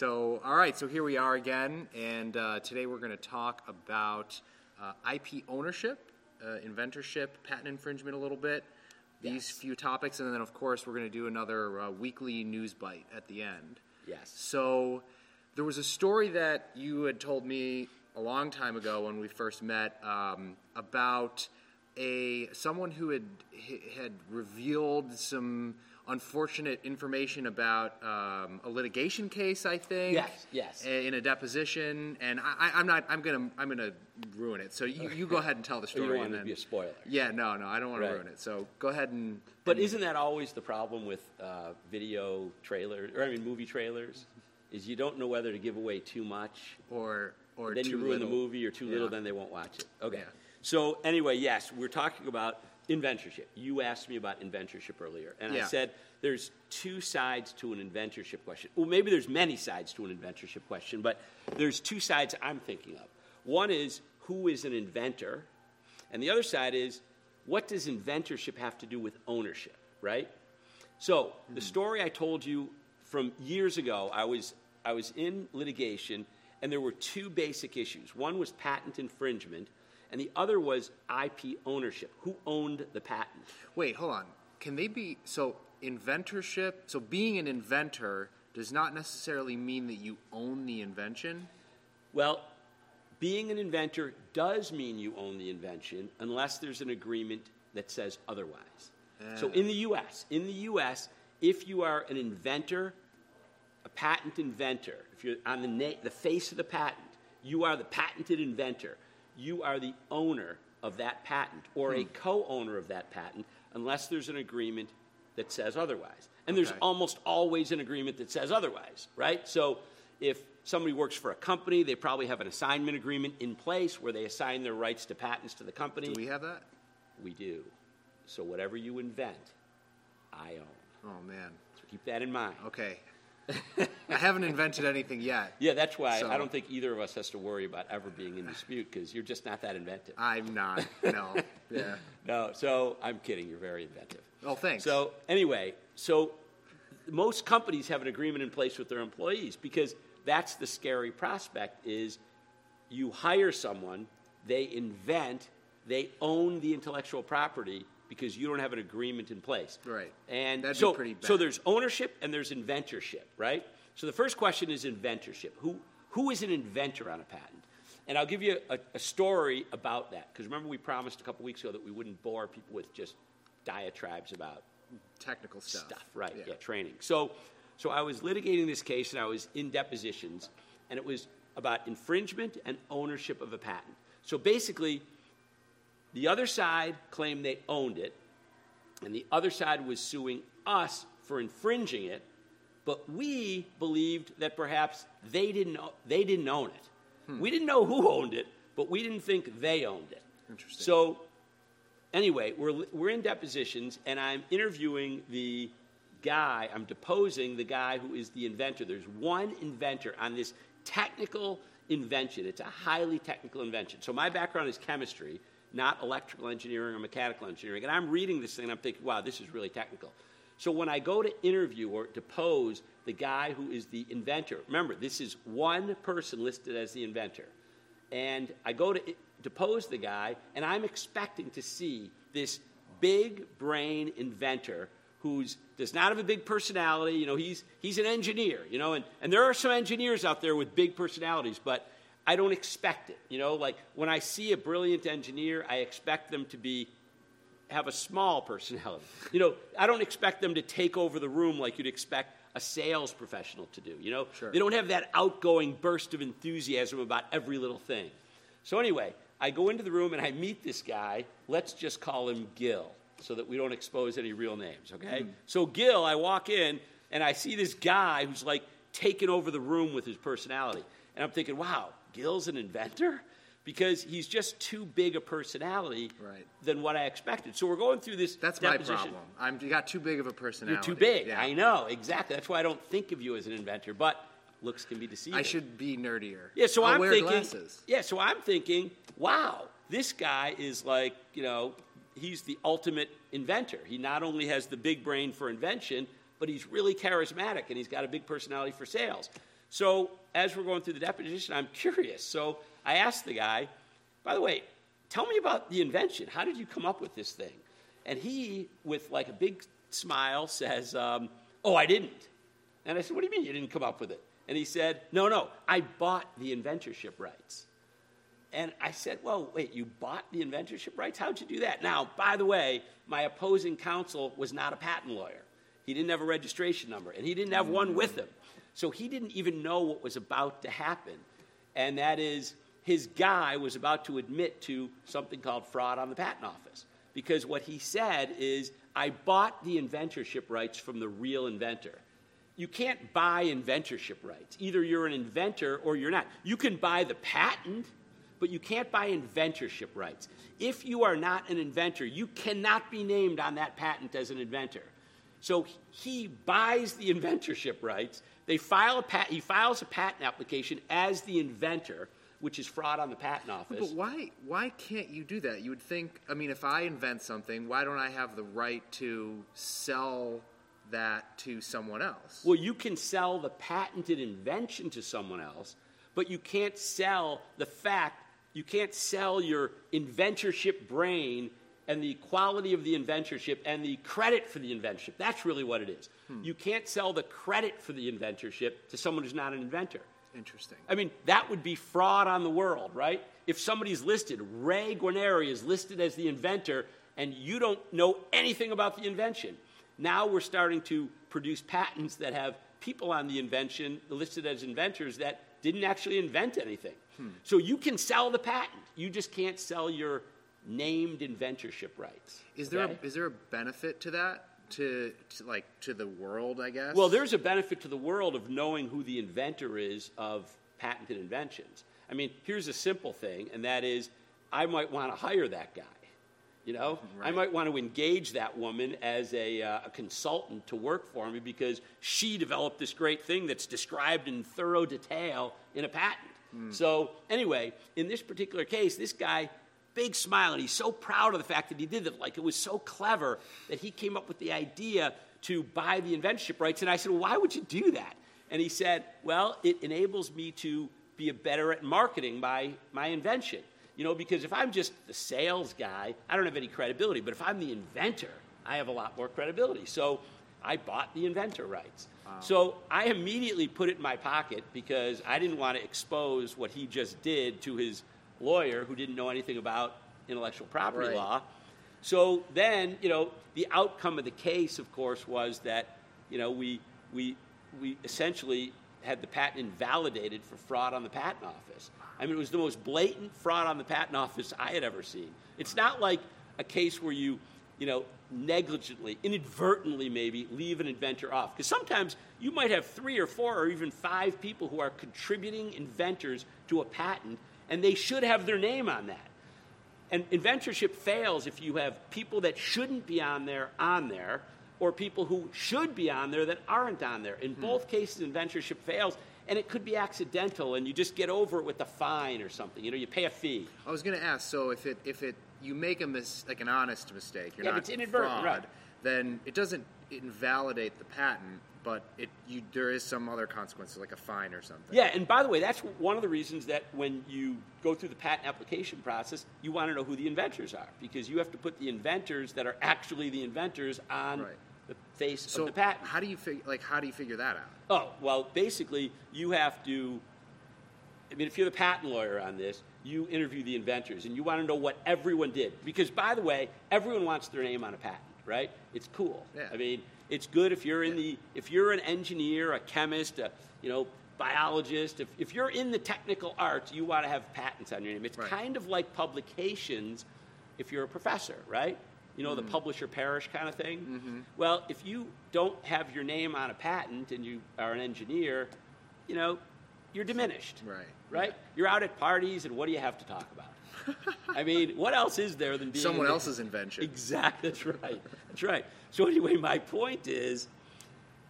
So, all right, so here we are again, and uh, today we're going to talk about uh, IP ownership, uh, inventorship, patent infringement a little bit, these Yes. few topics, and then, of course, we're going to do another uh, weekly news bite at the end. Yes. So, there was a story that you had told me a long time ago when we first met um, about a someone who had had revealed some unfortunate information about um, a litigation case, I think. Yes, yes. In a deposition, and I, I- I'm not. I'm gonna. I'm gonna ruin it. So you, you go ahead and tell the story. You don't want to be a spoiler. Yeah, no, no, I don't want Right. to ruin it. So go ahead and. But isn't that always the problem with uh, video trailers, or I mean movie trailers? Is you don't know whether to give away too much, or or then too you ruin little. the movie, or too little, then they won't watch it. Okay. Yeah. So anyway, yes, we're talking about inventorship. You asked me about inventorship earlier, and I said there's two sides to an inventorship question. Well, maybe there's many sides to an inventorship question, but there's two sides I'm thinking of. One is who is an inventor, and the other side is what does inventorship have to do with ownership, right? So the hmm. story I told you from years ago, I was I was in litigation, and there were two basic issues. One was patent infringement, and the other was IP ownership. Who owned the patent? Wait, hold on. Can they be so inventorship? So being an inventor does not necessarily mean that you own the invention. Well, being an inventor does mean you own the invention unless there's an agreement that says otherwise. So in the US, in the US, if you are an inventor, a patent inventor, if you're on the, na- the face of the patent, you are the patented inventor. You are the owner of that patent or a hmm. co owner of that patent unless there's an agreement that says otherwise. And there's almost always an agreement that says otherwise, right? So if somebody works for a company, they probably have an assignment agreement in place where they assign their rights to patents to the company. Do we have that? We do. So whatever you invent, I own. Oh man. So keep that in mind. Okay. I haven't invented anything yet. Yeah, that's why So- I don't think either of us has to worry about ever being in dispute because you're just not that inventive. I'm not. No. Yeah. No, so I'm kidding. You're very inventive. Oh, thanks. So anyway, so most companies have an agreement in place with their employees because that's the scary prospect is you hire someone, they invent, they own the intellectual property because you don't have an agreement in place. Right. And That'd be so, so there's ownership and there's inventorship, right? So the first question is inventorship. Who, who is an inventor on a patent? And I'll give you a, a story about that because remember we promised a couple weeks ago that we wouldn't bore people with just diatribes about Technical stuff. stuff, right? Yeah. training. So, so I was litigating this case, and I was in depositions, and it was about infringement and ownership of a patent. So basically, the other side claimed they owned it, and the other side was suing us for infringing it, but we believed that perhaps they didn't, they didn't own it. Hmm. We didn't know who owned it, but we didn't think they owned it. Interesting. So anyway, we're, we're in depositions, and I'm interviewing the guy, I'm deposing the guy who is the inventor. There's one inventor on this technical invention. It's a highly technical invention. So my background is chemistry, not electrical engineering or mechanical engineering. And I'm reading this thing, and I'm thinking, wow, this is really technical. So when I go to interview or depose the guy who is the inventor, remember, this is one person listed as the inventor and I go to depose the guy, and I'm expecting to see this big brain inventor who's does not have a big personality. You know, he's he's an engineer. You know, and and there are some engineers out there with big personalities, but I don't expect it. You know, like when I see a brilliant engineer, I expect them to be have a small personality. You know, I don't expect them to take over the room like you'd expect a sales professional to do. You know, Sure. they don't have that outgoing burst of enthusiasm about every little thing. So anyway, I go into the room and I meet this guy. Let's just call him Gil, so that we don't expose any real names. Okay? Mm-hmm. So Gil, I walk in and I see this guy who's like taking over the room with his personality, and I'm thinking, wow, Gil's an inventor. Because he's just too big a personality Right. than what I expected. So we're going through this. That's my deposition. problem. I'm you got too big of a personality. You're too big. Yeah. I know exactly. That's why I don't think of you as an inventor. But looks can be deceiving. I should be nerdier. Yeah. So I'll am thinking. glasses. Yeah. So I'm thinking. Wow, this guy is like you know he's the ultimate inventor. He not only has the big brain for invention, but he's really charismatic and he's got a big personality for sales. So as we're going through the deposition, I'm curious. So I asked the guy, by the way, tell me about the invention. How did you come up with this thing? And he, with like a big smile, says, um, Oh, I didn't. And I said, What do you mean you didn't come up with it? And he said, No, no, I bought the inventorship rights. And I said, Well, wait, you bought the inventorship rights? How'd you do that? Now, by the way, my opposing counsel was not a patent lawyer. He didn't have a registration number, and he didn't have one with him. So he didn't even know what was about to happen. And that is, his guy was about to admit to something called fraud on the patent office. Because what he said is, I bought the inventorship rights from the real inventor. You can't buy inventorship rights. Either you're an inventor or you're not. You can buy the patent, but you can't buy inventorship rights. If you are not an inventor, you cannot be named on that patent as an inventor. So he buys the inventorship rights. They file a pat- he files a patent application as the inventor, which is fraud on the patent office. But why why can't you do that? You would think. I mean, if I invent something, why don't I have the right to sell that to someone else? Well, you can sell the patented invention to someone else, but you can't sell the fact, you can't sell your inventorship brain and the quality of the inventorship and the credit for the inventorship. That's really what it is. Hmm. You can't sell the credit for the inventorship to someone who's not an inventor. Interesting. I mean, that would be fraud on the world, right? If somebody's listed, Ray Guarneri is listed as the inventor, and you don't know anything about the invention. Now we're starting to produce patents that have people on the invention listed as inventors that didn't actually invent anything. Hmm. So you can sell the patent, you just can't sell your named inventorship rights. Is there okay? a, is there a benefit to that? To, to like to the world, I guess. Well, there's a benefit to the world of knowing who the inventor is of patented inventions. I mean, here's a simple thing, and that is I might want to hire that guy. You know, I might want to engage that woman as a, uh, a consultant to work for me because she developed this great thing that's described in thorough detail in a patent. So, anyway, in this particular case, this guy, big smile, and he's so proud of the fact that he did it. Like it was so clever that he came up with the idea to buy the inventorship rights. And I said, well, why would you do that? And he said, well, it enables me to be a better at marketing my, my invention. You know, because if I'm just the sales guy, I don't have any credibility. But if I'm the inventor, I have a lot more credibility. So I bought the inventor rights. So I immediately put it in my pocket because I didn't want to expose what he just did to his lawyer who didn't know anything about intellectual property Right. law. So then, you know, the outcome of the case, of course, was that, you know, we, we, we essentially had the patent invalidated for fraud on the patent office. I mean, it was the most blatant fraud on the patent office I had ever seen. It's not like a case where you, you know, negligently, inadvertently maybe, leave an inventor off. Because sometimes you might have three or four or even five people who are contributing inventors to a patent, and they should have their name on that. And inventorship fails if you have people that shouldn't be on there on there, or people who should be on there that aren't on there. In hmm. both cases, inventorship fails, and it could be accidental, and you just get over it with a fine or something. You know, you pay a fee. I was going to ask. So if it if it you make a mis- like an honest mistake, you're Yeah, not it's inadvertent, fraud, right. then it doesn't invalidate the patent, but it you there is some other consequence, like a fine or something. Yeah, and by the way, that's one of the reasons that when you go through the patent application process, you want to know who the inventors are because you have to put the inventors that are actually the inventors on Right. the face So of the patent. how do you fig- like how do you figure that out? Oh, well, basically, you have to. I mean, if you're the patent lawyer on this, you interview the inventors and you want to know what everyone did. Because, by the way, everyone wants their name on a patent, right? It's cool. Yeah. I mean, it's good if you're in the if you're an engineer, a chemist, a you know biologist. If, if you're in the technical arts, you want to have patents on your name. It's Right. kind of like publications if you're a professor, right? You know, the Mm-hmm. publisher perish kind of thing. Well, if you don't have your name on a patent and you are an engineer, you know, you're diminished. Right. Right? You're out at parties, and what do you have to talk about? I mean, what else is there than being Someone else's invention. Exactly. That's right. That's right. So anyway, my point is,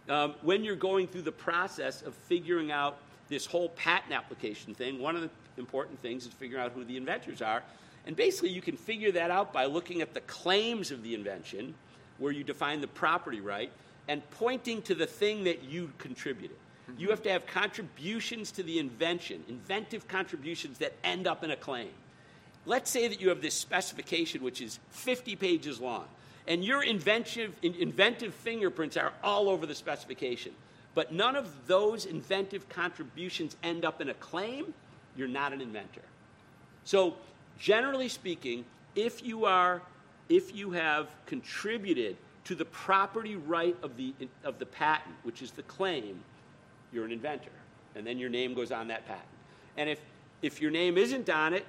um, when you're going through the process of figuring out this whole patent application thing, one of the important things is figuring out who the inventors are. And basically, you can figure that out by looking at the claims of the invention, where you define the property right, and pointing to the thing that you contributed. You have to have contributions to the invention, inventive contributions that end up in a claim. Let's say that you have this specification which is 50 pages long, and your inventive, inventive fingerprints are all over the specification, but none of those inventive contributions end up in a claim, you're not an inventor. So, generally speaking, if you are if you have contributed to the property right of the, of the patent, which is the claim, you're an inventor. And then your name goes on that patent. And if, if your name isn't on it,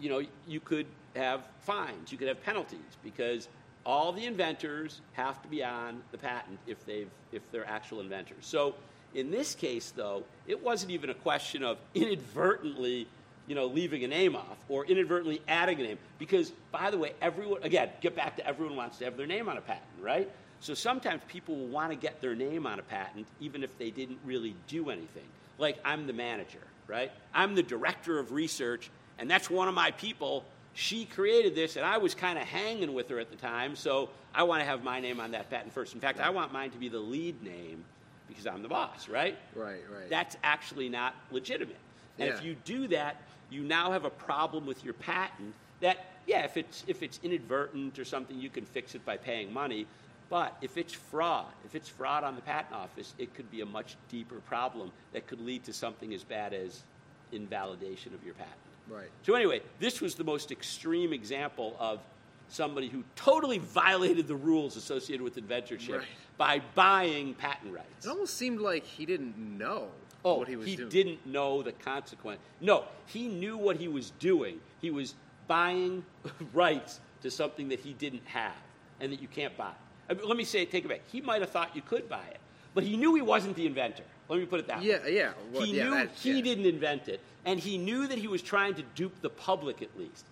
you know, you could have fines, you could have penalties, because all the inventors have to be on the patent if, they've, if they're actual inventors. So in this case, though, it wasn't even a question of inadvertently you know, leaving a name off or inadvertently adding a name. Because, by the way, everyone, again, get back to everyone wants to have their name on a patent, right? So sometimes people will want to get their name on a patent even if they didn't really do anything. Like, I'm the manager, right? I'm the director of research, and that's one of my people. She created this, and I was kind of hanging with her at the time, so I want to have my name on that patent first. In fact, I want mine to be the lead name because I'm the boss, right? Right, right. That's actually not legitimate. And Yeah. if you do that, you now have a problem with your patent that, yeah, if it's, if it's inadvertent or something, you can fix it by paying money. But if it's fraud, if it's fraud on the patent office, it could be a much deeper problem that could lead to something as bad as invalidation of your patent. Right. So, anyway, this was the most extreme example of somebody who totally violated the rules associated with inventorship Right. by buying patent rights. It almost seemed like he didn't know Oh, what he was doing. He didn't know the consequence. No, he knew what he was doing. He was buying rights to something that he didn't have and that you can't buy. I mean, let me say, it, take it back. He might have thought you could buy it, but he knew he wasn't the inventor. Let me put it that way. Yeah, yeah. Well, he yeah, knew he yeah. didn't invent it, and he knew that he was trying to dupe the public at least.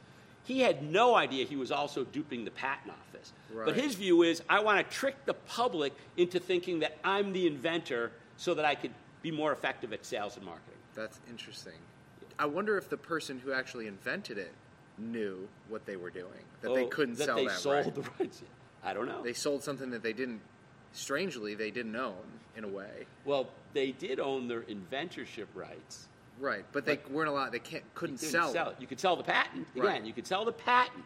He had no idea he was also duping the patent office. But his view is I want to trick the public into thinking that I'm the inventor so that I could be more effective at sales and marketing. That's interesting. I wonder if the person who actually invented it knew what they were doing, that they Oh, couldn't that sell they that sold right. the rights. I don't know. They sold something that they didn't. Strangely, they didn't own in a way. well, they did own their inventorship rights. Right, but they weren't allowed. They can't couldn't sell. couldn't it. You could sell the patent. Again, Right. you could sell the patent.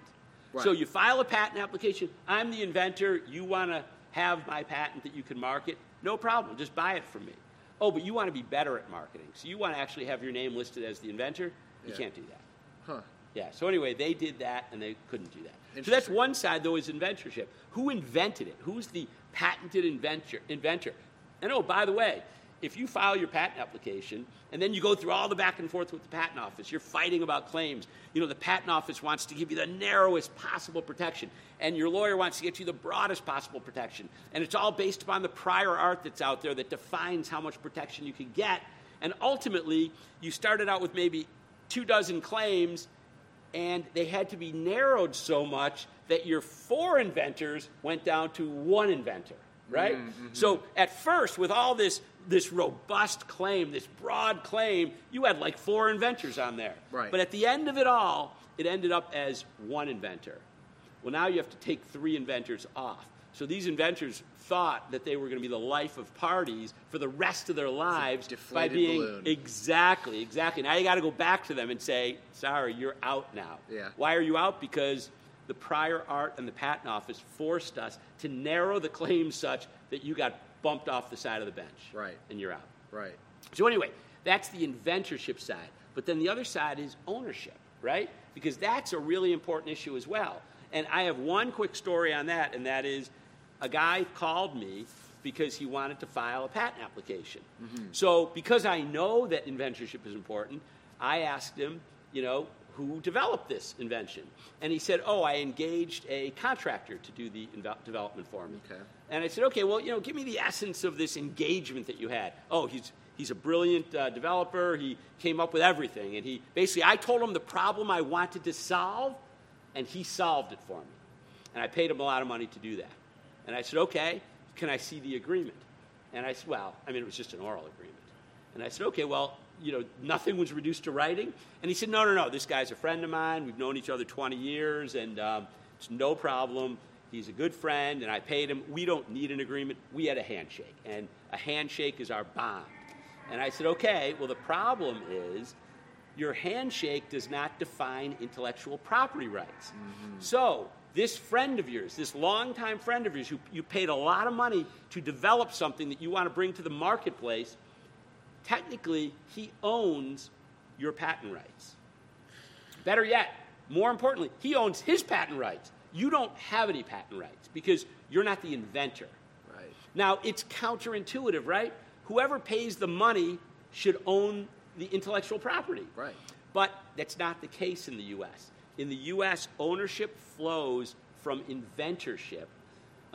Right. So you file a patent application. I'm the inventor. You want to have my patent that you can market? No problem. Just buy it from me. Oh, but you want to be better at marketing. So you want to actually have your name listed as the inventor? You Yeah. can't do that. Huh. Yeah. So anyway, they did that, and they couldn't do that. So that's one side, though, is inventorship. Who invented it? Who's the patented inventor? Inventor. And oh, by the way, if you file your patent application and then you go through all the back and forth with the patent office, you're fighting about claims. You know, the patent office wants to give you the narrowest possible protection, and your lawyer wants to get you the broadest possible protection. And it's all based upon the prior art that's out there that defines how much protection you can get. And ultimately, you started out with maybe two dozen claims and they had to be narrowed so much that your four inventors went down to one inventor right mm-hmm, mm-hmm. so at first with all this this robust claim this broad claim you had like four inventors on there Right. but at the end of it all it ended up as one inventor well now you have to take three inventors off so these inventors thought that they were going to be the life of parties for the rest of their lives by being balloon. Exactly, exactly. Now you got to go back to them and say, sorry, you're out now. Yeah. Why are you out? Because the prior art and the patent office forced us to narrow the claim such that you got bumped off the side of the bench. Right. And you're out. Right. So anyway, that's the inventorship side. But then the other side is ownership, right? Because that's a really important issue as well. And I have one quick story on that, and that is a guy called me because he wanted to file a patent application. Mm-hmm. So because I know that inventorship is important, I asked him, you know, who developed this invention? And he said, oh, I engaged a contractor to do the inve- development for me. Okay. And I said, okay, well, you know, give me the essence of this engagement that you had. Oh, he's, he's a brilliant uh, developer. He came up with everything. And he basically, I told him the problem I wanted to solve, and he solved it for me. And I paid him a lot of money to do that. And I said, okay, can I see the agreement? And I said, well, I mean, it was just an oral agreement. And I said, okay, well, you know, nothing was reduced to writing. And he said, no, no, no, this guy's a friend of mine. We've known each other 20 years, and um, it's no problem. He's a good friend, and I paid him. We don't need an agreement. We had a handshake, and a handshake is our bond. And I said, okay, well, the problem is your handshake does not define intellectual property rights. So, this friend of yours, this longtime friend of yours, who you paid a lot of money to develop something that you want to bring to the marketplace, technically, he owns your patent rights. Better yet, more importantly, he owns his patent rights. You don't have any patent rights because you're not the inventor. Right. Now, it's counterintuitive, right? Whoever pays the money should own the intellectual property. Right. But that's not the case in the US. In the US, ownership flows from inventorship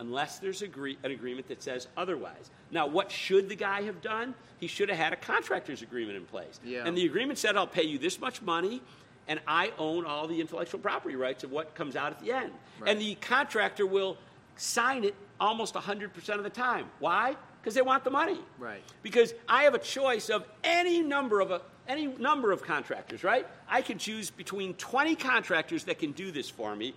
unless there's agree- an agreement that says otherwise. Now, what should the guy have done? He should have had a contractor's agreement in place. Yeah. And the agreement said, I'll pay you this much money, and I own all the intellectual property rights of what comes out at the end. Right. And the contractor will sign it almost 100% of the time. Why? Because they want the money. Right. Because I have a choice of any number of a, any number of contractors, right? I can choose between 20 contractors that can do this for me,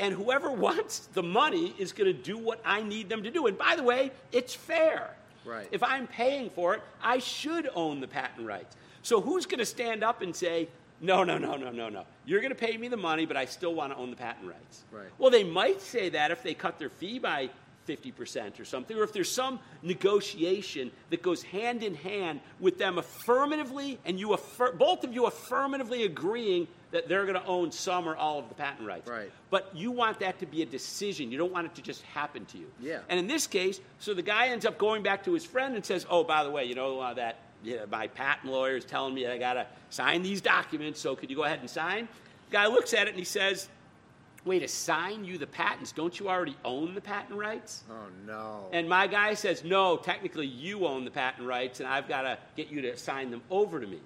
and whoever wants the money is going to do what I need them to do. And by the way, it's fair. Right. If I'm paying for it, I should own the patent rights. So who's going to stand up and say, no, no, no, no, no, no. You're going to pay me the money, but I still want to own the patent rights. Right. Well, they might say that if they cut their fee by 50% or something, or if there's some negotiation that goes hand in hand with them affirmatively and you affir- both of you affirmatively agreeing that they're going to own some or all of the patent rights. Right. But you want that to be a decision. You don't want it to just happen to you. Yeah. And in this case, so the guy ends up going back to his friend and says, "Oh, by the way, you know uh, that yeah, my patent lawyer is telling me I got to sign these documents. So could you go ahead and sign?" The guy looks at it and he says, "Wait, assign you the patents? Don't you already own the patent rights?" Oh no. And my guy says, No, technically you own the patent rights, and I've got to get you to sign them over to me.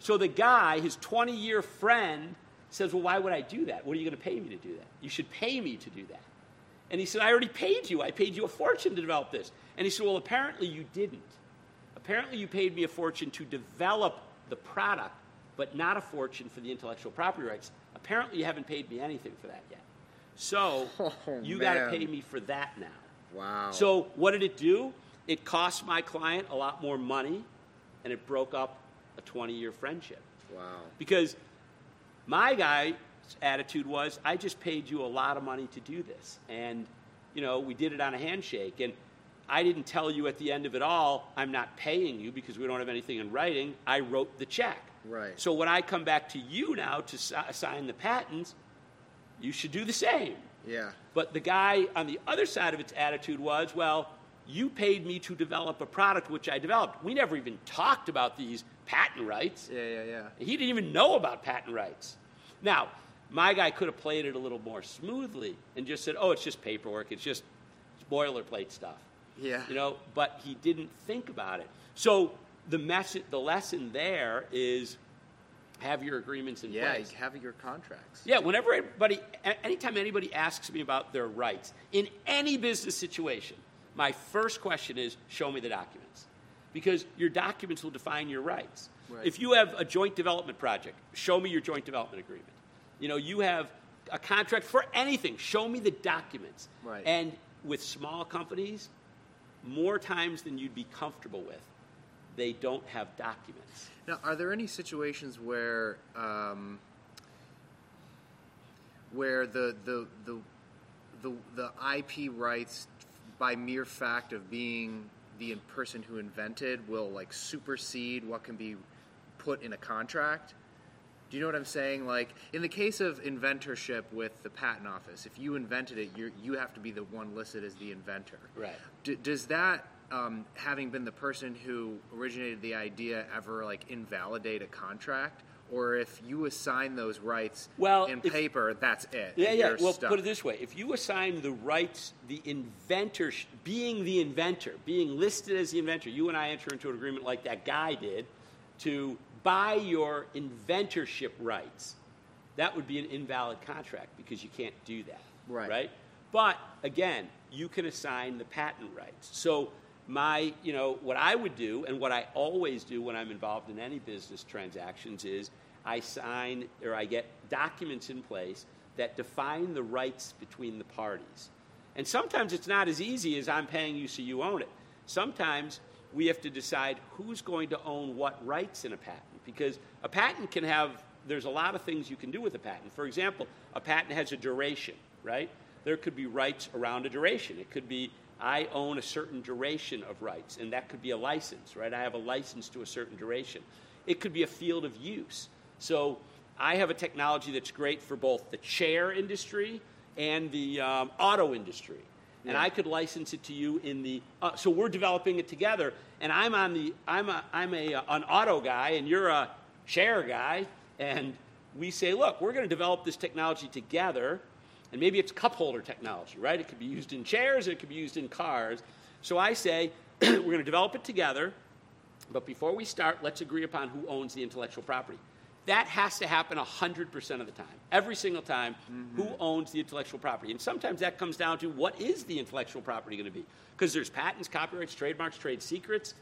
So the guy, his 20 year friend, says, Well, why would I do that? What are you going to pay me to do that? You should pay me to do that. And he said, I already paid you. I paid you a fortune to develop this. And he said, Well, apparently you didn't. Apparently you paid me a fortune to develop the product, but not a fortune for the intellectual property rights. Apparently you haven't paid me anything for that yet. So Oh, you got to pay me for that now. wow. So what did it do? It cost my client a lot more money, and it broke up a 20-year friendship. wow. Because my guy's attitude was, I just paid you a lot of money to do this, and you know we did it on a handshake, and I didn't tell you at the end of it all, I'm not paying you because we don't have anything in writing. I wrote the check. Right. So when I come back to you now to si- sign the patents, you should do the same. Yeah. But the guy on the other side of its attitude was, well, you paid me to develop a product which I developed. We never even talked about these patent rights. Yeah, yeah, yeah. He didn't even know about patent rights. Now, my guy could have played it a little more smoothly and just said, oh, it's just paperwork, it's just boilerplate stuff. Yeah. You know, but he didn't think about it. So the message, the lesson there is have your agreements in Yeah, place. you have your contracts. Yeah, whenever anybody, anytime anybody asks me about their rights in any business situation, my first question is, show me the documents. Because your documents will define your rights. Right. If you have a joint development project, show me your joint development agreement. You know, you have a contract for anything, show me the documents. Right. And with small companies, more times than you'd be comfortable with, they don't have documents. Now, are there any situations where um, where the the the the, the IP rights, by mere fact of being the person who invented, will like supersede what can be put in a contract? Do you know what I'm saying? Like in the case of inventorship with the patent office, if you invented it, you you have to be the one listed as the inventor. Right. D- does that, um, having been the person who originated the idea, ever like invalidate a contract? Or if you assign those rights Well, in if- paper, that's it. Yeah, yeah. You're Well, stuck. put it this way: if you assign the rights, the inventor, being the inventor, being listed as the inventor, you and I enter into an agreement like that guy did to buy your inventorship rights. That would be an invalid contract because you can't do that. Right. Right. But again, you can assign the patent rights. So my, you know, what I would do and what I always do when I'm involved in any business transactions is I sign or I get documents in place that define the rights between the parties. And sometimes it's not as easy as I'm paying you so you own it. Sometimes we have to decide who's going to own what rights in a patent because a patent can have there's a lot of things you can do with a patent. For example, a patent has a duration, right? There could be rights around a duration. It could be I own a certain duration of rights, and that could be a license, right? I have a license to a certain duration. It could be a field of use. So I have a technology that's great for both the chair industry and the um, auto industry. And I could license it to you in the. Uh, so we're developing it together, and I'm on the. I'm a. I'm a uh, an auto guy, and you're a chair guy, and we say, look, we're going to develop this technology together, and maybe it's cup holder technology, right? It could be used in chairs, it could be used in cars. So I say, we're going to develop it together, but before we start, let's agree upon who owns the intellectual property. That has to happen 100% of the time, every single time, who owns the intellectual property. And sometimes that comes down to what is the intellectual property going to be? Because there's patents, copyrights, trademarks, trade secrets,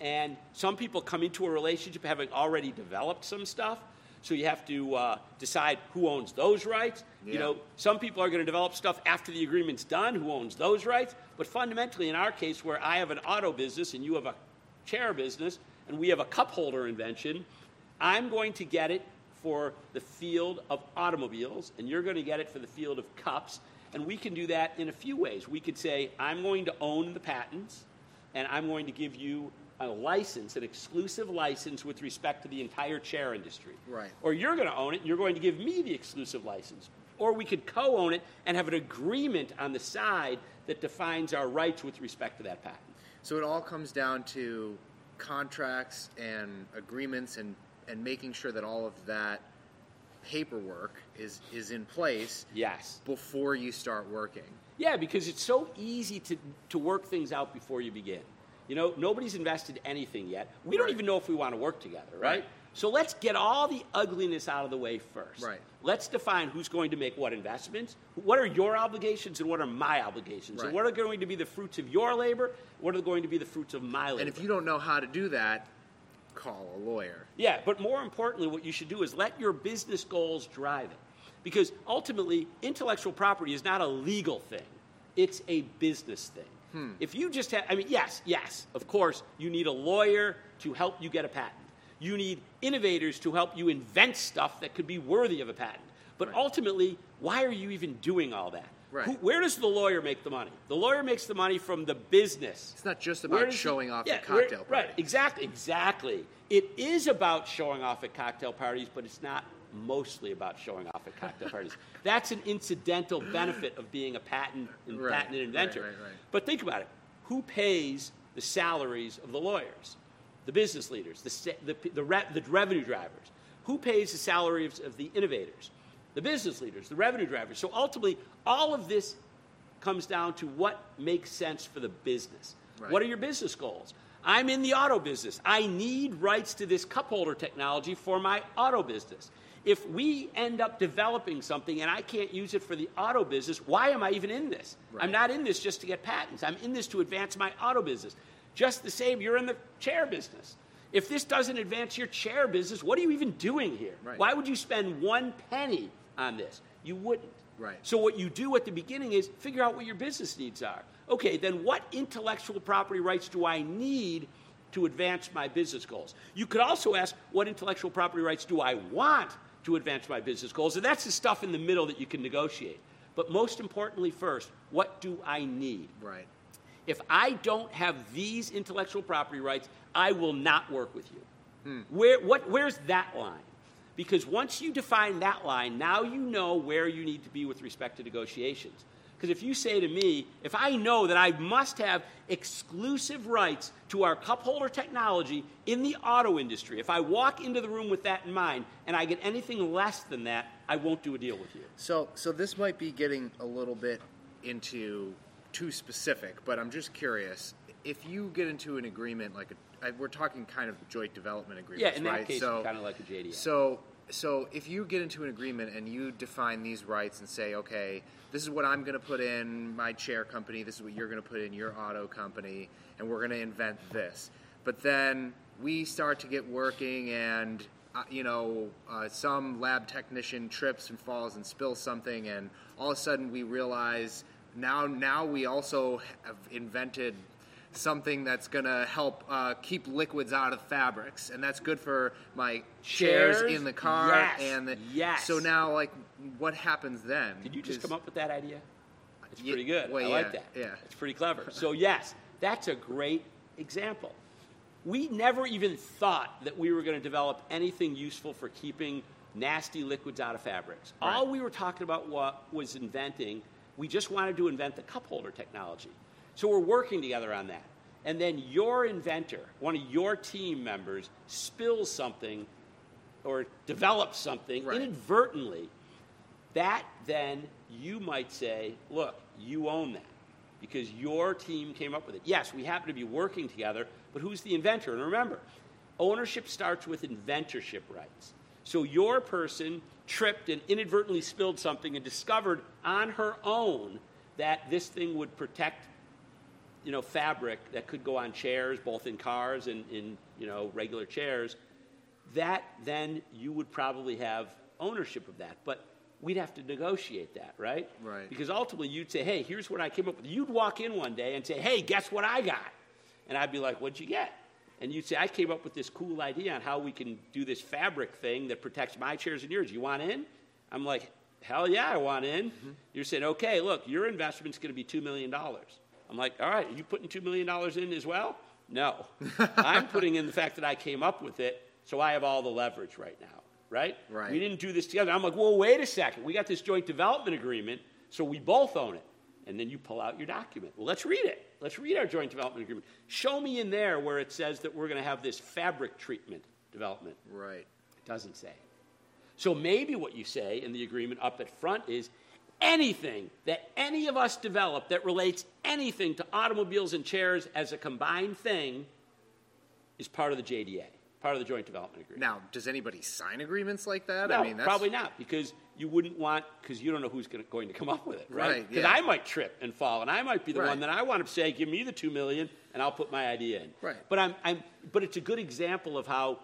and some people come into a relationship having already developed some stuff. So you have to uh, decide who owns those rights. You know, some people are going to develop stuff after the agreement's done, who owns those rights. But fundamentally, in our case, where I have an auto business and you have a chair business and we have a cup holder invention, I'm going to get it for the field of automobiles and you're going to get it for the field of cups. And we can do that in a few ways. We could say, I'm going to own the patents and I'm going to give you a license, an exclusive license with respect to the entire chair industry. Right. Or you're going to own it and you're going to give me the exclusive license. Or we could co own it and have an agreement on the side that defines our rights with respect to that patent. So it all comes down to contracts and agreements and, and making sure that all of that paperwork is, is in place Yes. before you start working. Yeah, because it's so easy to, to work things out before you begin. You know, nobody's invested anything yet. We don't even know if we want to work together, right? Right. So let's get all the ugliness out of the way first. Right. Let's define who's going to make what investments, what are your obligations, and what are my obligations, Right. and what are going to be the fruits of your labor, what are going to be the fruits of my labor. And if you don't know how to do that, call a lawyer. Yeah, but more importantly, what you should do is let your business goals drive it. Because ultimately, intellectual property is not a legal thing, it's a business thing. Hmm. If you just have, I mean, yes, yes, of course, you need a lawyer to help you get a patent. You need innovators to help you invent stuff that could be worthy of a patent. But Right. ultimately, why are you even doing all that? Right. Who, where does the lawyer make the money? The lawyer makes the money from the business. It's not just about does it- showing off yeah, at cocktail where- parties. Right, exactly, exactly. It is about showing off at cocktail parties, but it's not mostly about showing off at cocktail parties. That's an incidental benefit of being a patent and Right, patent inventor. right, right, right. But think about it: who pays the salaries of the lawyers, the business leaders, the sa- the, the, re- the revenue drivers? Who pays the salaries of the innovators, the business leaders, the revenue drivers? So ultimately, all of this comes down to what makes sense for the business. Right. What are your business goals? I'm in the auto business. I need rights to this cup holder technology for my auto business. If we end up developing something and I can't use it for the auto business, why am I even in this? Right. I'm not in this just to get patents. I'm in this to advance my auto business. Just the same, you're in the chair business. If this doesn't advance your chair business, what are you even doing here? Right. Why would you spend one penny on this? You wouldn't. Right. So what you do at the beginning is figure out what your business needs are. Okay, then what intellectual property rights do I need to advance my business goals? You could also ask what intellectual property rights do I want to advance my business goals? And that's the stuff in the middle that you can negotiate. But most importantly first, what do I need? Right. If I don't have these intellectual property rights, I will not work with you. Hmm. Where, what, where's that line? Because once you define that line, now you know where you need to be with respect to negotiations. Because if you say to me, if I know that I must have exclusive rights to our cup holder technology in the auto industry, if I walk into the room with that in mind and I get anything less than that, I won't do a deal with you. So, so this might be getting a little bit into too specific, but I'm just curious. If you get into an agreement, like a, I, we're talking kind of joint development agreements, Yeah, in that right? case, so, kind of like a JDA. So, so if you get into an agreement and you define these rights and say, okay, this is what I'm going to put in my chair company, this is what you're going to put in your auto company, and we're going to invent this. But then we start to get working and uh, you know, uh, some lab technician trips and falls and spills something, and all of a sudden we realize now now we also have invented something that's going to help uh, keep liquids out of fabrics, and that's good for my chairs, Chairs? in the car. Yes. And the, Yes. So now, like, what happens then? Did you just come up with that idea? It's Ye- pretty good. well, I yeah, like that. yeah. It's pretty clever. So, yes, that's a great example. We never even thought that we were going to develop anything useful for keeping nasty liquids out of fabrics. All we were talking about what was inventing, we just wanted to invent the cup holder technology. So we're working together on that. And then your inventor, one of your team members, spills something or develops something Right. inadvertently that then you might say, look, you own that because your team came up with it. Yes, we happen to be working together, but who's the inventor? And remember, ownership starts with inventorship rights. So your person tripped and inadvertently spilled something and discovered on her own that this thing would protect you know fabric that could go on chairs both in cars and in you know regular chairs that then you would probably have ownership of that. But we'd have to negotiate that, right? Right. Because ultimately you'd say, hey, here's what I came up with. You'd walk in one day and say, hey, guess what I got? And I'd be like, what'd you get? And you'd say, I came up with this cool idea on how we can do this fabric thing that protects my chairs and yours. You want in? I'm like, hell yeah, I want in. Mm-hmm. You're saying, okay, look, your investment's going to be $2 million. I'm like, all right, are you putting $2 million in as well? No. I'm putting in the fact that I came up with it, so I have all the leverage right now, right? Right. We didn't do this together. I'm like, well, wait a second. We got this joint development agreement, so we both own it. And then you pull out your document. Well, let's read it. Let's read our joint development agreement. Show me in there where it says that we're going to have this fabric treatment development. Right. It doesn't say. So maybe what you say in the agreement up at front is anything that any of us develop that relates anything to automobiles and chairs as a combined thing is part of the JDA, part of the joint development agreement. Now, does anybody sign agreements like that? No, I mean, that's, probably not, because you wouldn't want, because you don't know who's gonna, going to come up with it, right? Right, Because yeah. I might trip and fall, and I might be the Right. one that I want to say, give me the two million, and I'll put my idea in. Right. But I'm, I'm, but it's a good example of how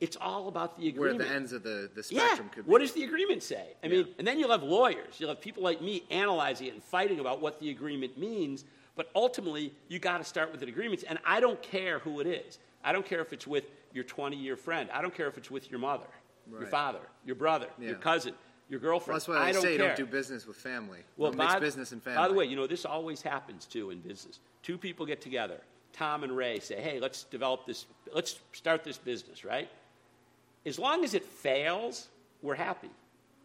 it's all about the agreement. where the ends of the, the Yeah. spectrum could be. What does the agreement say? I mean, and then you'll have lawyers. You'll have people like me analyzing it and fighting about what the agreement means. But ultimately, you got to start with an agreement. And I don't care who it is. I don't care if it's with your 20 year friend. I don't care if it's with your mother, your father, your brother, Yeah. your cousin, your girlfriend. Well, that's why I they don't say care. don't do business with family. Well, mix by, business and family. by the way, you know, this always happens too in business. Two people get together. Tom and Ray say, hey, let's develop this, let's start this business, right? As long as it fails, we're happy.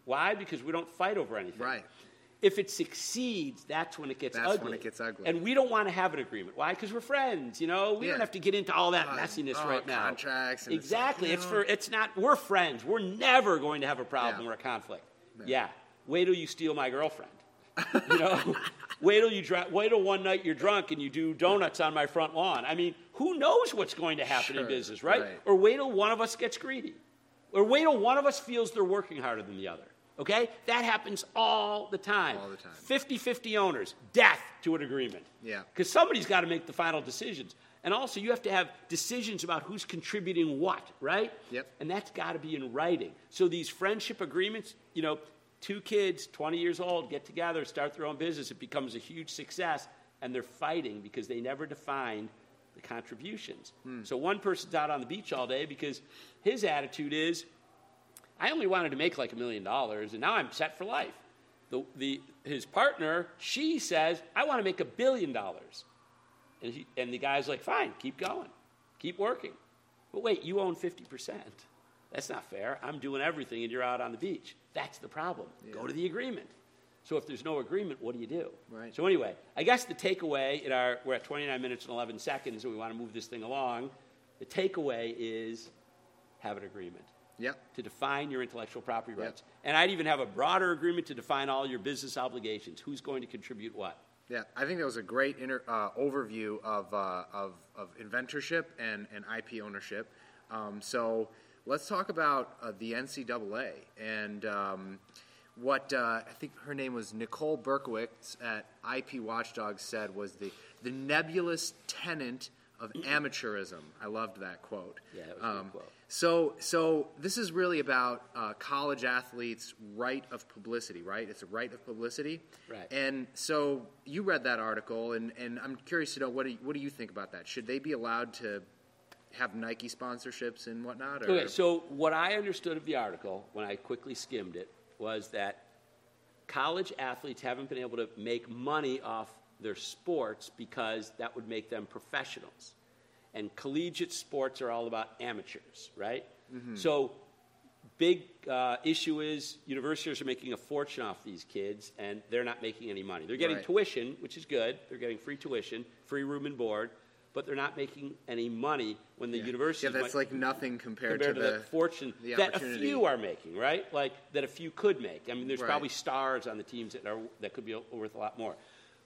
Why? Because we don't fight over anything. Right. If it succeeds, that's when it gets That's ugly. when it gets ugly. And we don't want to have an agreement. Why? Because we're friends. You know, we Yeah. don't have to get into all that Uh, messiness oh, right now. contracts and it's like, exactly. it's for. It's not. We're friends. We're never going to have a problem Yeah. or a conflict. Yeah. Wait till you steal my girlfriend. you know, wait till you dri- wait till one night you're drunk and you do donuts on my front lawn. I mean, who knows what's going to happen in business, right? right. Or wait till one of us gets greedy. Or wait till one of us feels they're working harder than the other. Okay? That happens all the time. All the time. 50 50 owners, death to an agreement. Yeah. Because somebody's got to make the final decisions. And also, you have to have decisions about who's contributing what, right? Yep. And that's got to be in writing. So these friendship agreements, you know, two kids, 20 years old, get together, start their own business. It becomes a huge success, and they're fighting because they never defined the contributions. Hmm. So one person's out on the beach all day because his attitude is, I only wanted to make like a million dollars, and now I'm set for life. The, the, his partner, she says, I want to make a billion dollars. And, he, and the guy's like, fine, keep going, keep working. But wait, you own 50%. That's not fair. I'm doing everything, and you're out on the beach. That's the problem. Go to the agreement. So if there's no agreement, what do you do? Right. So anyway, I guess the takeaway in our we're at 29 minutes and 11 seconds, and we want to move this thing along. The takeaway is have an agreement Yep. to define your intellectual property rights. And I'd even have a broader agreement to define all your business obligations. Who's going to contribute what? Yeah, I think that was a great inter, uh, overview of, uh, of, of inventorship and, and IP ownership. Um, so let's talk about uh, the NCAA and um, what uh, I think her name was Nicole Berkowitz at IP Watchdog said was the, the nebulous tenant of amateurism. I loved that quote. Yeah, that was a good quote. So, so this is really about uh, college athletes' right of publicity, right? It's a right of publicity. Right. And so you read that article, and, and I'm curious to know what do you, what do you think about that? Should they be allowed to have Nike sponsorships and whatnot? Or? Okay, so what I understood of the article when I quickly skimmed it was that college athletes haven't been able to make money off their sports because that would make them professionals. And collegiate sports are all about amateurs, right? So, big uh, issue is universities are making a fortune off these kids, and they're not making any money. They're getting Right. tuition, which is good. They're getting free tuition, free room and board, but they're not making any money when the yeah. university Yeah, that's like nothing compared, compared to, to the the fortune the that a few are making, right? Like that a few could make. I mean, there's Right. probably stars on the teams that are that could be worth a lot more.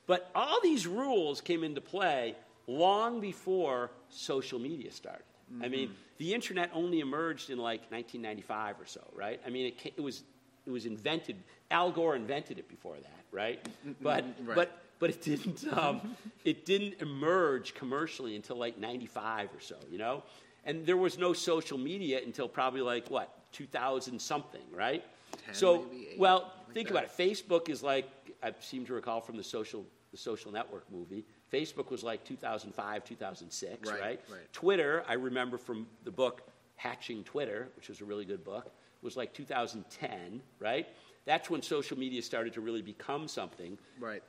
But all these rules came into play long before social media started. I mean, Mm-hmm. the internet only emerged in like 1995 or so, right? I mean, it, it was it was invented. Al Gore invented it before that, right? But Mm-hmm. Right. but but it didn't um, it didn't emerge commercially until like 95 or so you know and there was no social media until probably like what 2000 something right 10, so maybe eight, well like think that. about it facebook is like i seem to recall from the social the social network movie facebook was like 2005 2006 Right, right, right. twitter i remember from the book hatching twitter which was a really good book was like 2010 right that's when social media started to really become something right.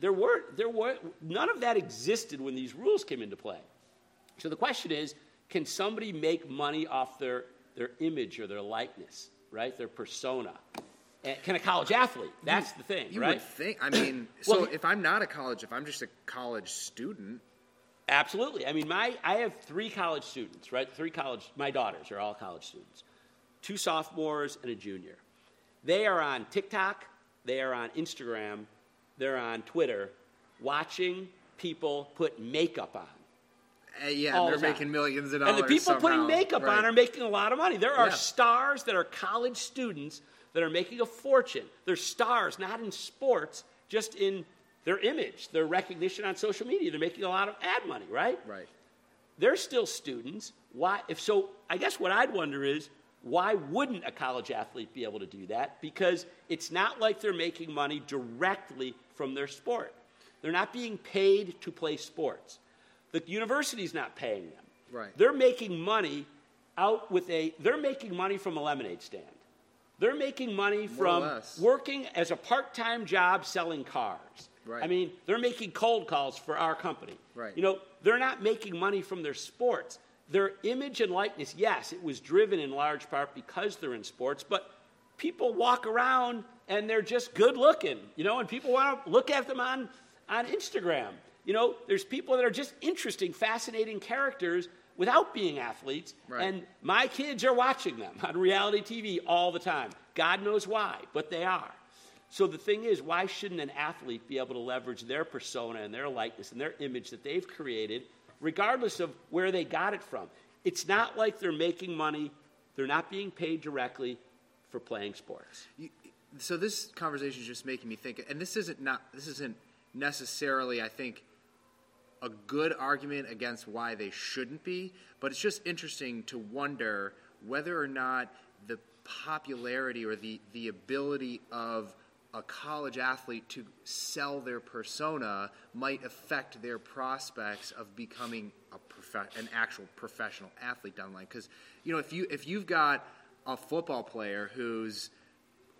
There were there were none of that existed when these rules came into play. So the question is, can somebody make money off their their image or their likeness, right? Their persona? And can a college athlete? That's the thing, You right? would think. I mean, so Well, if I'm not a college, if I'm just a college student, Absolutely. I mean, my I have three college students, right? Three college. My daughters are all college students. Two sophomores and a junior. They are on TikTok. They are on Instagram. They're on Twitter, watching people put makeup on. uh, yeah, they're time. making millions of dollars. And the people somehow. putting makeup Right. on are making a lot of money. There are Yeah. stars that are college students that are making a fortune. They're stars, not in sports, just in their image, their recognition on social media. They're making a lot of ad money, right? Right. They're still students. Why? If so, I guess what I'd wonder is why wouldn't a college athlete be able to do that? Because it's not like they're making money directly from their sport. They're not being paid to play sports. The university's not paying them. Right. They're making money out with a. They're making money from a lemonade stand. They're making money or from working as a part-time job selling cars. Right. I mean, they're making cold calls for our company. Right. You know, they're not making money from their sports. Their image and likeness, yes, it was driven in large part because they're in sports, but people walk around and they're just good looking, you know, and people want to look at them on, on Instagram. You know, there's people that are just interesting, fascinating characters without being athletes, Right. and my kids are watching them on reality TV all the time. God knows why, but they are. So the thing is, why shouldn't an athlete be able to leverage their persona and their likeness and their image that they've created, regardless of where they got it from? It's not like they're making money, they're not being paid directly for playing sports. You, so this conversation is just making me think, and this isn't not this isn't necessarily, I think, a good argument against why they shouldn't be, but it's just interesting to wonder whether or not the popularity or the the ability of a college athlete to sell their persona might affect their prospects of becoming a prof- an actual professional athlete down the line. Because you know, if you if you've got a football player who's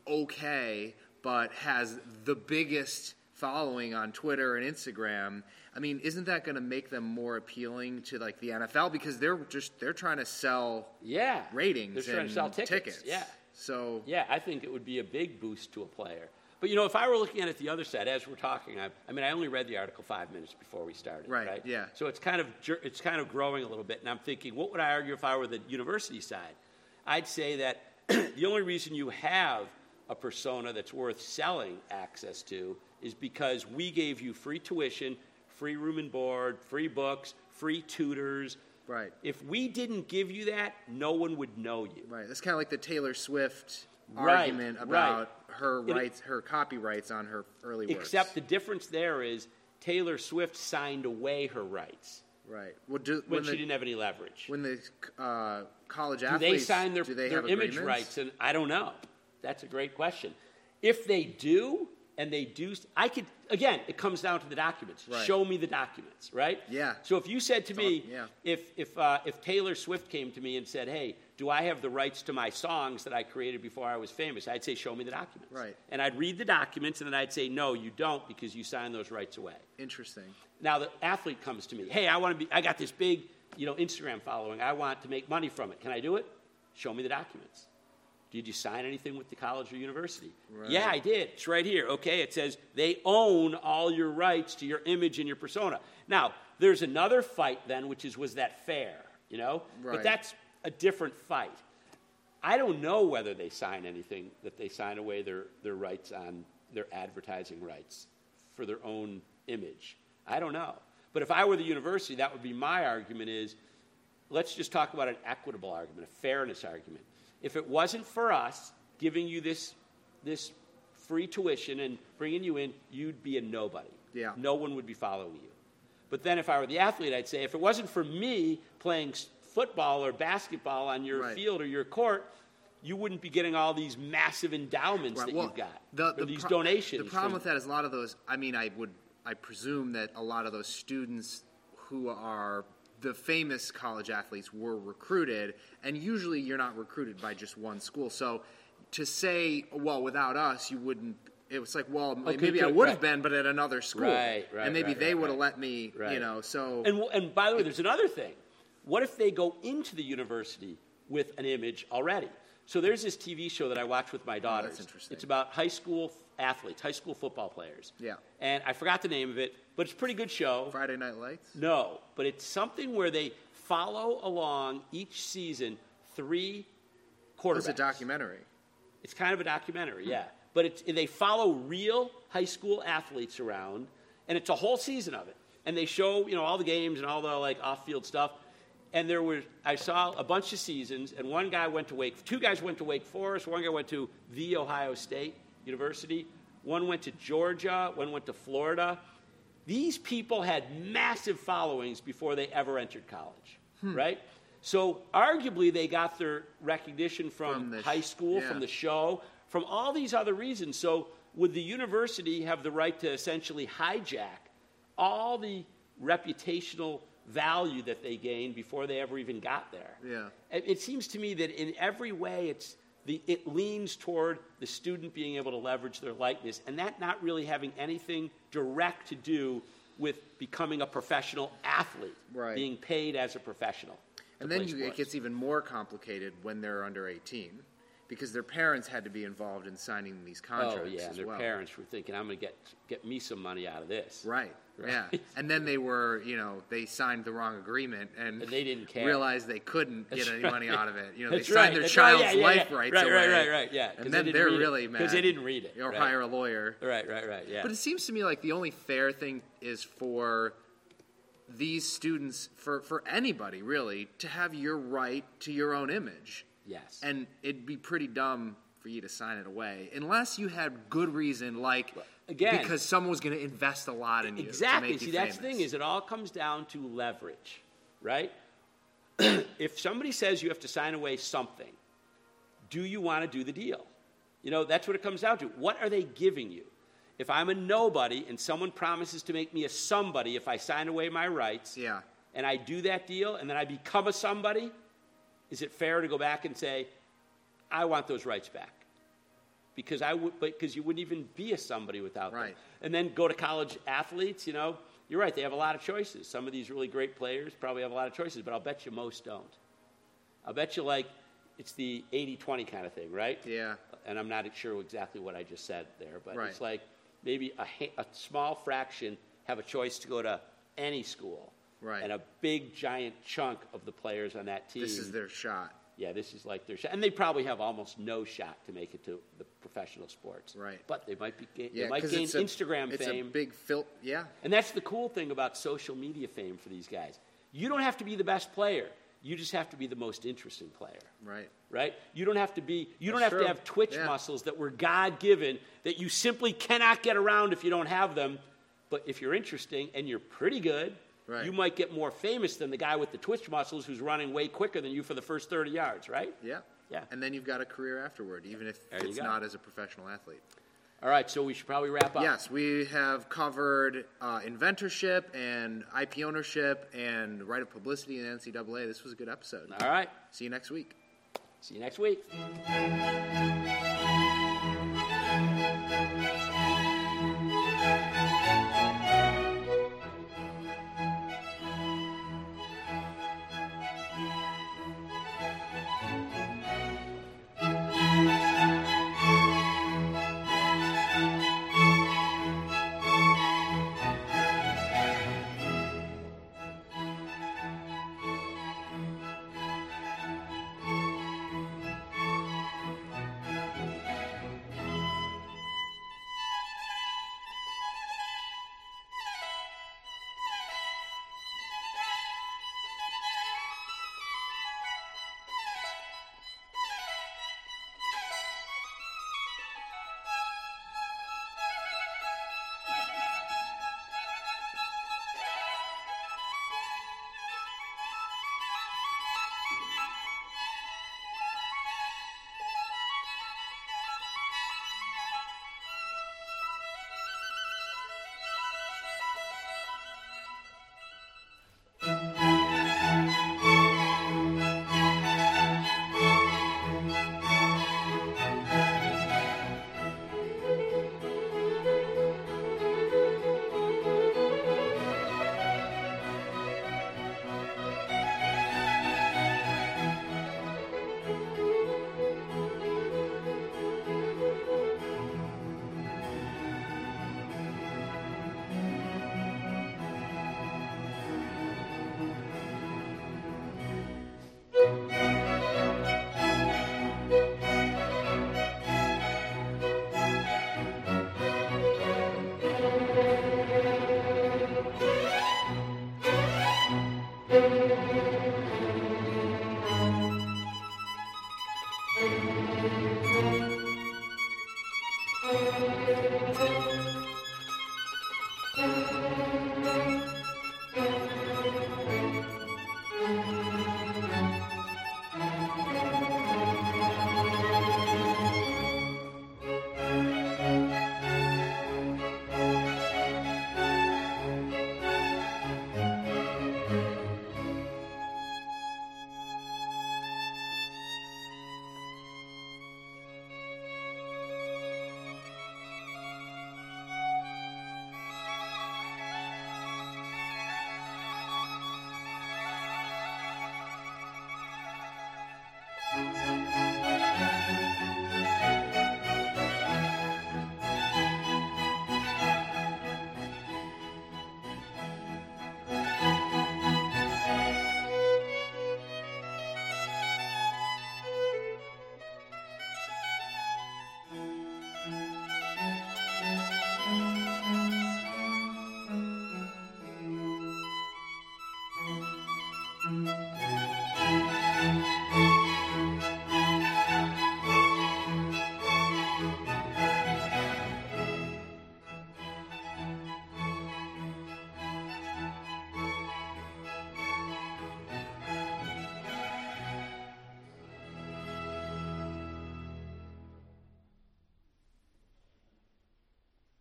okay, but has the biggest following on Twitter and Instagram, I mean, isn't that going to make them more appealing to like the NFL because they're just they're trying to sell Yeah. ratings They're trying and to sell tickets. Yeah. So Yeah, I think it would be a big boost to a player. But you know, if I were looking at it the other side, as we're talking, I, I mean, I only read the article five minutes before we started. Right, Right. yeah. So it's kind of it's kind of growing a little bit, and I'm thinking, what would I argue if I were the university side? I'd say that the only reason you have a persona that's worth selling access to is because we gave you free tuition, free room and board, free books, free tutors. Right. If we didn't give you that, no one would know you. right, that's kind of like the Taylor Swift Right, argument right. about her It- rights, her copyrights on her early works. Except the difference there is Taylor Swift signed away her rights. Right. Well, do, when, when she didn't have any leverage. when the uh, college athletes. do athletes they sign their, they their image rights? And I don't know. That's a great question. If they do, and they do, I could again. It comes down to the documents. Right. Show me the documents, right? Yeah. So if you said to me, Talk- yeah. if if uh, if Taylor Swift came to me and said, "Hey, do I have the rights to my songs that I created before I was famous?" I'd say, "Show me the documents." Right. And I'd read the documents, and then I'd say, "No, you don't, because you signed those rights away." Interesting. Now the athlete comes to me, hey, I want to be, I got this big, you know, Instagram following. I want to make money from it. Can I do it? Show me the documents. Did you sign anything with the college or university? Right. Yeah, I did. It's right here. Okay, it says they own all your rights to your image and your persona. Now, there's another fight then, which is was that fair? You know, Right. but that's a different fight. I don't know whether they sign anything that they sign away their, their rights on their advertising rights for their own image. I don't know. But if I were the university, that would be my argument is let's just talk about an equitable argument, a fairness argument. If it wasn't for us giving you this, this free tuition and bringing you in, you'd be a nobody. Yeah. No one would be following you. But then if I were the athlete, I'd say if it wasn't for me playing football or basketball on your Right. field or your court, you wouldn't be getting all these massive endowments Right. that well, you've got, the, or the these pro- donations. The problem with that is a lot of those. I mean, I would, I presume that a lot of those students who are the famous college athletes were recruited, and usually you're not recruited by just one school. So to say, well, without us, you wouldn't. It was like, well, Okay, maybe I would have right. been, but at another school, Right, right, and maybe they would have let me, you know. So And, and by the way, there's another thing. What if they go into the university with an image already? So there's this TV show that I watch with my oh, daughters. interesting. It's about high school athletes, high school football players. Yeah. And I forgot the name of it, but it's a pretty good show. Friday Night Lights. No, but it's something where they follow along each season three oh, quarterbacks. It was a documentary. It's kind of a documentary, hmm. yeah. But it's, they follow real high school athletes around, and it's a whole season of it. And they show, you know, all the games and all the like off-field stuff. And there was, I saw a bunch of seasons, and one guy went to Wake, two guys went to Wake Forest, one guy went to the Ohio State University, one went to Georgia, one went to Florida. These people had massive followings before they ever entered college, hmm. right? So arguably, they got their recognition from, From the high school, yeah. from the show, from all these other reasons. So would the university have the right to essentially hijack all the reputational value that they gained before they ever even got there? Yeah. It, it seems to me that in every way, it's the, it leans toward the student being able to leverage their likeness, and that not really having anything direct to do with becoming a professional athlete, Right. being paid as a professional. And then you, it gets even more complicated when they're under 18 because their parents had to be involved in signing these oh, contracts Oh yeah, and their well. parents were thinking, "I'm going to get get me some money out of this." Right. Right. Yeah. And then they were, you know, they signed the wrong agreement and, And they didn't care. realized they couldn't That's get any right. money out of it. You know, they signed right. their That's child's Yeah, yeah, life yeah. rights Right, away. right, right, right, yeah, And then read it. really mad 'Cause they didn't read it, Or right. hire a lawyer. Right, right, right. Yeah. But it seems to me like the only fair thing is for these students, for, for anybody really, to have your right to your own image. Yes. And it'd be pretty dumb for you to sign it away unless you had good reason, like again- because someone was going to invest a lot in you. to Exactly. make you See, that's the thing is it all comes down to leverage, right? if somebody says you have to sign away something, do you want to do the deal? You know, that's what it comes down to. What are they giving you? If I'm a nobody and someone promises to make me a somebody if I sign away my rights, Yeah. and I do that deal and then I become a somebody, is it fair to go back and say, I want those rights back? Because I would, because you wouldn't even be a somebody without them. Right. And then go to college athletes. You know, you're right; they have a lot of choices. Some of these really great players probably have a lot of choices, but I'll bet you most don't. I'll bet you like it's the 80-20 kind of thing, right? Yeah. And I'm not sure exactly what I just said there, but Right. it's like maybe a, a small fraction have a choice to go to any school. Right. And a big giant chunk of the players on that team. This is their shot. Yeah, this is like their shot, and they probably have almost no shot to make it to the professional sports. Right. But they might be gain, Yeah, they might gain it's a, Instagram it's fame, a big fil- Yeah. and that's the cool thing about social media fame for these guys. You don't have to be the best player; you just have to be the most interesting player. Right. Right? You don't have to be. You don't have true. to have Twitch Yeah. muscles that were God given that you simply cannot get around if you don't have them. But if you're interesting and you're pretty good, Right. you might get more famous than the guy with the twitch muscles who's running way quicker than you for the first 30 yards, right? Yeah. Yeah. And then you've got a career afterward, even if There it's not as a professional athlete. All right, so we should probably wrap up. Yes, we have covered uh, inventorship and IP ownership and right of publicity in the NCAA. This was a good episode. All right. See you next week. See you next week.